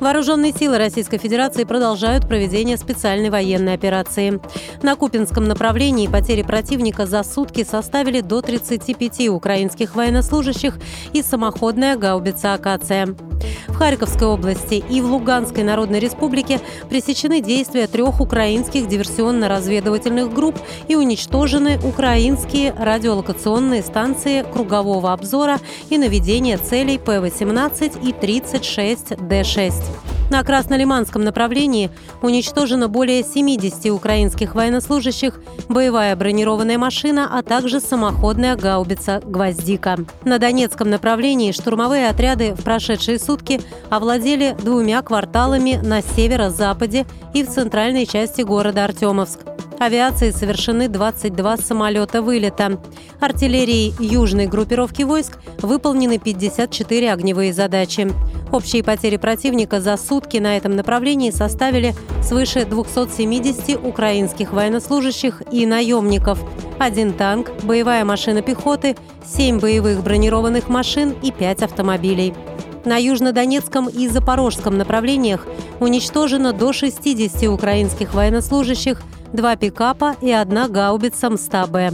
Вооруженные силы Российской Федерации продолжают проведение специальной военной операции. На Купинском направлении потери противника за сутки составили до 35 украинских военнослужащих и самоходная гаубица «Акация». В Харьковской области и в Луганской Народной Республике пресечены действия трех украинских диверсионно-разведывательных групп и уничтожены украинские радиолокационные станции кругового обзора и наведения целей П-18 и 36Д6. На Краснолиманском направлении уничтожено более 70 украинских военнослужащих, боевая бронированная машина, а также самоходная гаубица «Гвоздика». На Донецком направлении штурмовые отряды в прошедшие сутки овладели двумя кварталами на северо-западе и в центральной части города Артемовск. Авиацией совершены 22 самолета вылета. Артиллерией южной группировки войск выполнены 54 огневые задачи. Общие потери противника за сутки на этом направлении составили свыше 270 украинских военнослужащих и наемников, один танк, боевая машина пехоты, 7 боевых бронированных машин и 5 автомобилей. На южнодонецком и запорожском направлениях уничтожено до 60 украинских военнослужащих, два пикапа и одна гаубица МСТА-Б.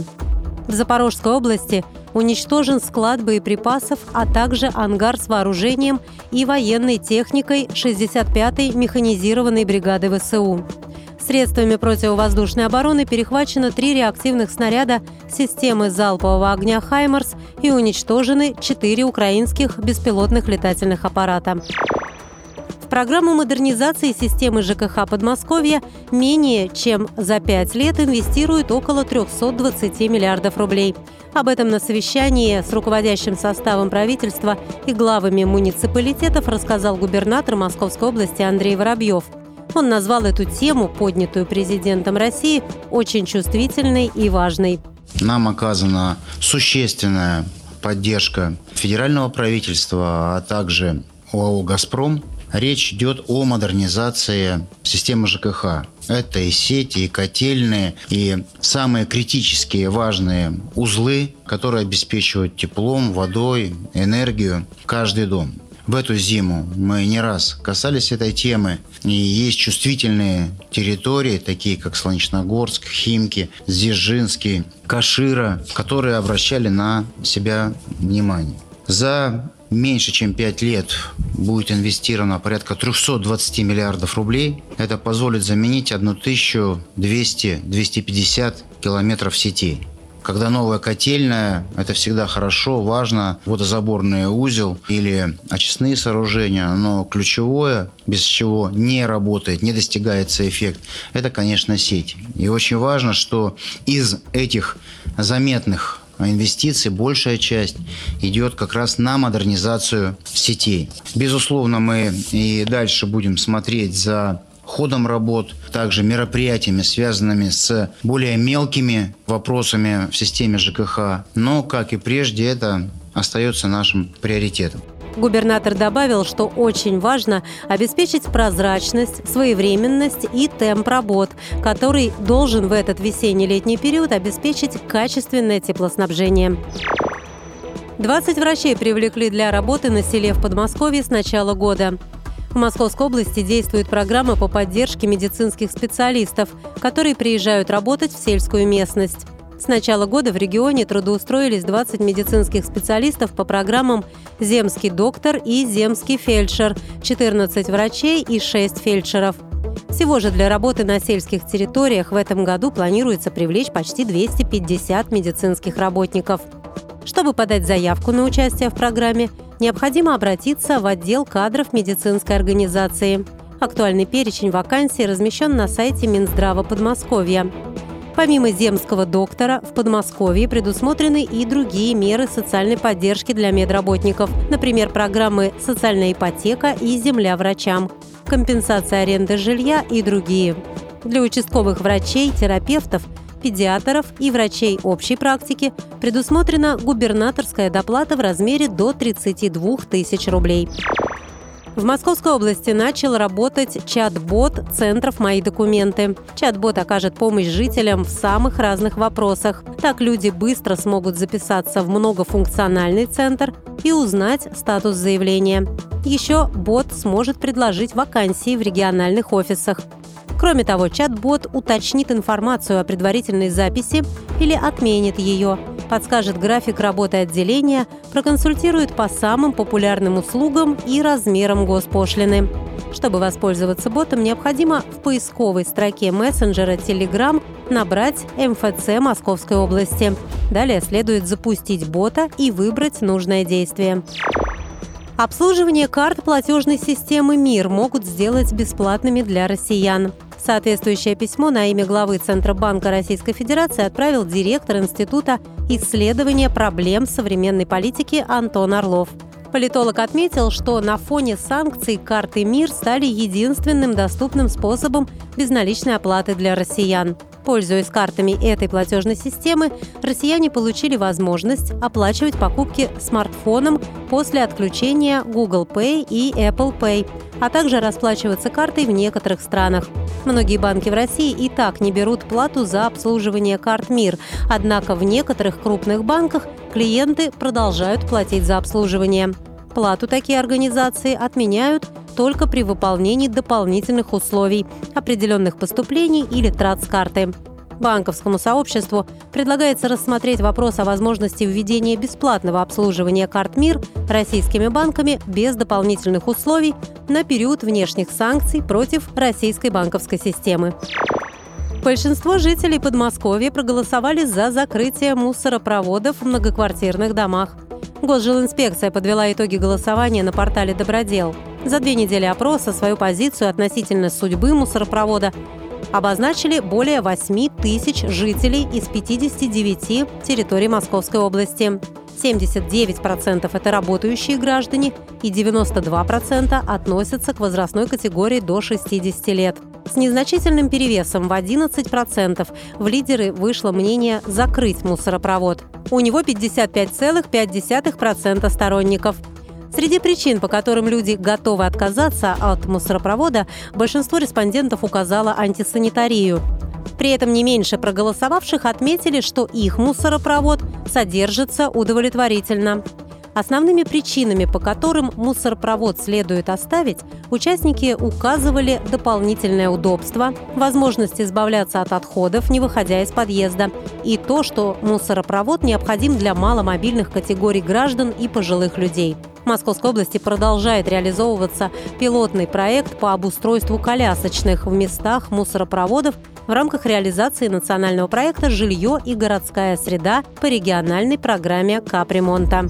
В Запорожской области уничтожен склад боеприпасов, а также ангар с вооружением и военной техникой 65-й механизированной бригады ВСУ. Средствами противовоздушной обороны перехвачено три реактивных снаряда системы залпового огня «Хаймарс» и уничтожены четыре украинских беспилотных летательных аппарата. Программу модернизации системы ЖКХ Подмосковья менее чем за пять лет инвестируют около 320 миллиардов рублей. Об этом на совещании с руководящим составом правительства и главами муниципалитетов рассказал губернатор Московской области Андрей Воробьев. Он назвал эту тему, поднятую президентом России, очень чувствительной и важной. Нам оказана существенная поддержка федерального правительства, а также ОАО «Газпром», Речь идет о модернизации системы ЖКХ. Это и сети, и котельные, и самые критические важные узлы, которые обеспечивают теплом, водой, энергию каждый дом. В эту зиму мы не раз касались этой темы. И есть чувствительные территории, такие как Солнечногорск, Химки, Дзержинский, Кашира, которые обращали на себя внимание. За меньше чем 5 лет будет инвестировано порядка 320 миллиардов рублей. Это позволит заменить 1200-250 километров сетей. Когда новая котельная, это всегда хорошо, важно, водозаборный узел или очистные сооружения, но ключевое, без чего не работает, не достигается эффект, это, конечно, сеть. И очень важно, что из этих заметных инвестиций большая часть идет как раз на модернизацию сетей. Безусловно, мы и дальше будем смотреть за ходом работ, также мероприятиями, связанными с более мелкими вопросами в системе ЖКХ. Но, как и прежде, это остается нашим приоритетом. Губернатор добавил, что очень важно обеспечить прозрачность, своевременность и темп работ, который должен в этот весенне-летний период обеспечить качественное теплоснабжение. 20 врачей привлекли для работы на селе в Подмосковье с начала года. В Московской области действует программа по поддержке медицинских специалистов, которые приезжают работать в сельскую местность. С начала года в регионе трудоустроились 20 медицинских специалистов по программам «Земский доктор» и «Земский фельдшер», 14 врачей и 6 фельдшеров. Всего же для работы на сельских территориях в этом году планируется привлечь почти 250 медицинских работников. Чтобы подать заявку на участие в программе, необходимо обратиться в отдел кадров медицинской организации. Актуальный перечень вакансий размещен на сайте Минздрава Подмосковья. Помимо земского доктора, в Подмосковье предусмотрены и другие меры социальной поддержки для медработников, например, программы «Социальная ипотека» и «Земля врачам», компенсация аренды жилья и другие. Для участковых врачей, терапевтов педиатров и врачей общей практики предусмотрена губернаторская доплата в размере до 32 тысяч рублей. В Московской области начал работать чат-бот центров «Мои документы». Чат-бот окажет помощь жителям в самых разных вопросах. Так люди быстро смогут записаться в многофункциональный центр и узнать статус заявления. Еще бот сможет предложить вакансии в региональных офисах. Кроме того, чат-бот уточнит информацию о предварительной записи или отменит ее, подскажет график работы отделения, проконсультирует по самым популярным услугам и размерам госпошлины. Чтобы воспользоваться ботом, необходимо в поисковой строке мессенджера Telegram набрать МФЦ Московской области. Далее следует запустить бота и выбрать нужное действие. Обслуживание карт платежной системы МИР могут сделать бесплатными для россиян. Соответствующее письмо на имя главы Центробанка Российской Федерации отправил директор Института исследования проблем современной политики Антон Орлов. Политолог отметил, что на фоне санкций карты МИР стали единственным доступным способом безналичной оплаты для россиян. Пользуясь картами этой платежной системы, россияне получили возможность оплачивать покупки смартфоном после отключения Google Pay и Apple Pay, а также расплачиваться картой в некоторых странах. Многие банки в России и так не берут плату за обслуживание карт МИР, однако в некоторых крупных банках клиенты продолжают платить за обслуживание. Плату такие организации отменяют только при выполнении дополнительных условий, определенных поступлений или трат с карты. Банковскому сообществу предлагается рассмотреть вопрос о возможности введения бесплатного обслуживания карт МИР российскими банками без дополнительных условий на период внешних санкций против российской банковской системы. Большинство жителей Подмосковья проголосовали за закрытие мусоропроводов в многоквартирных домах. Госжилинспекция подвела итоги голосования на портале «Добродел». За две недели опроса свою позицию относительно судьбы мусоропровода обозначили более 8 тысяч жителей из 59 территорий Московской области. 79% это работающие граждане и 92% относятся к возрастной категории до 60 лет. С незначительным перевесом в 11% в лидеры вышло мнение закрыть мусоропровод. У него 55,5% сторонников. Среди причин, по которым люди готовы отказаться от мусоропровода, большинство респондентов указало антисанитарию. При этом не меньше проголосовавших отметили, что их мусоропровод содержится удовлетворительно. Основными причинами, по которым мусоропровод следует оставить, участники указывали дополнительное удобство, возможность избавляться от отходов, не выходя из подъезда, и то, что мусоропровод необходим для маломобильных категорий граждан и пожилых людей. В Московской области продолжает реализовываться пилотный проект по обустройству колясочных в местах мусоропроводов в рамках реализации национального проекта «Жилье и городская среда» по региональной программе капремонта.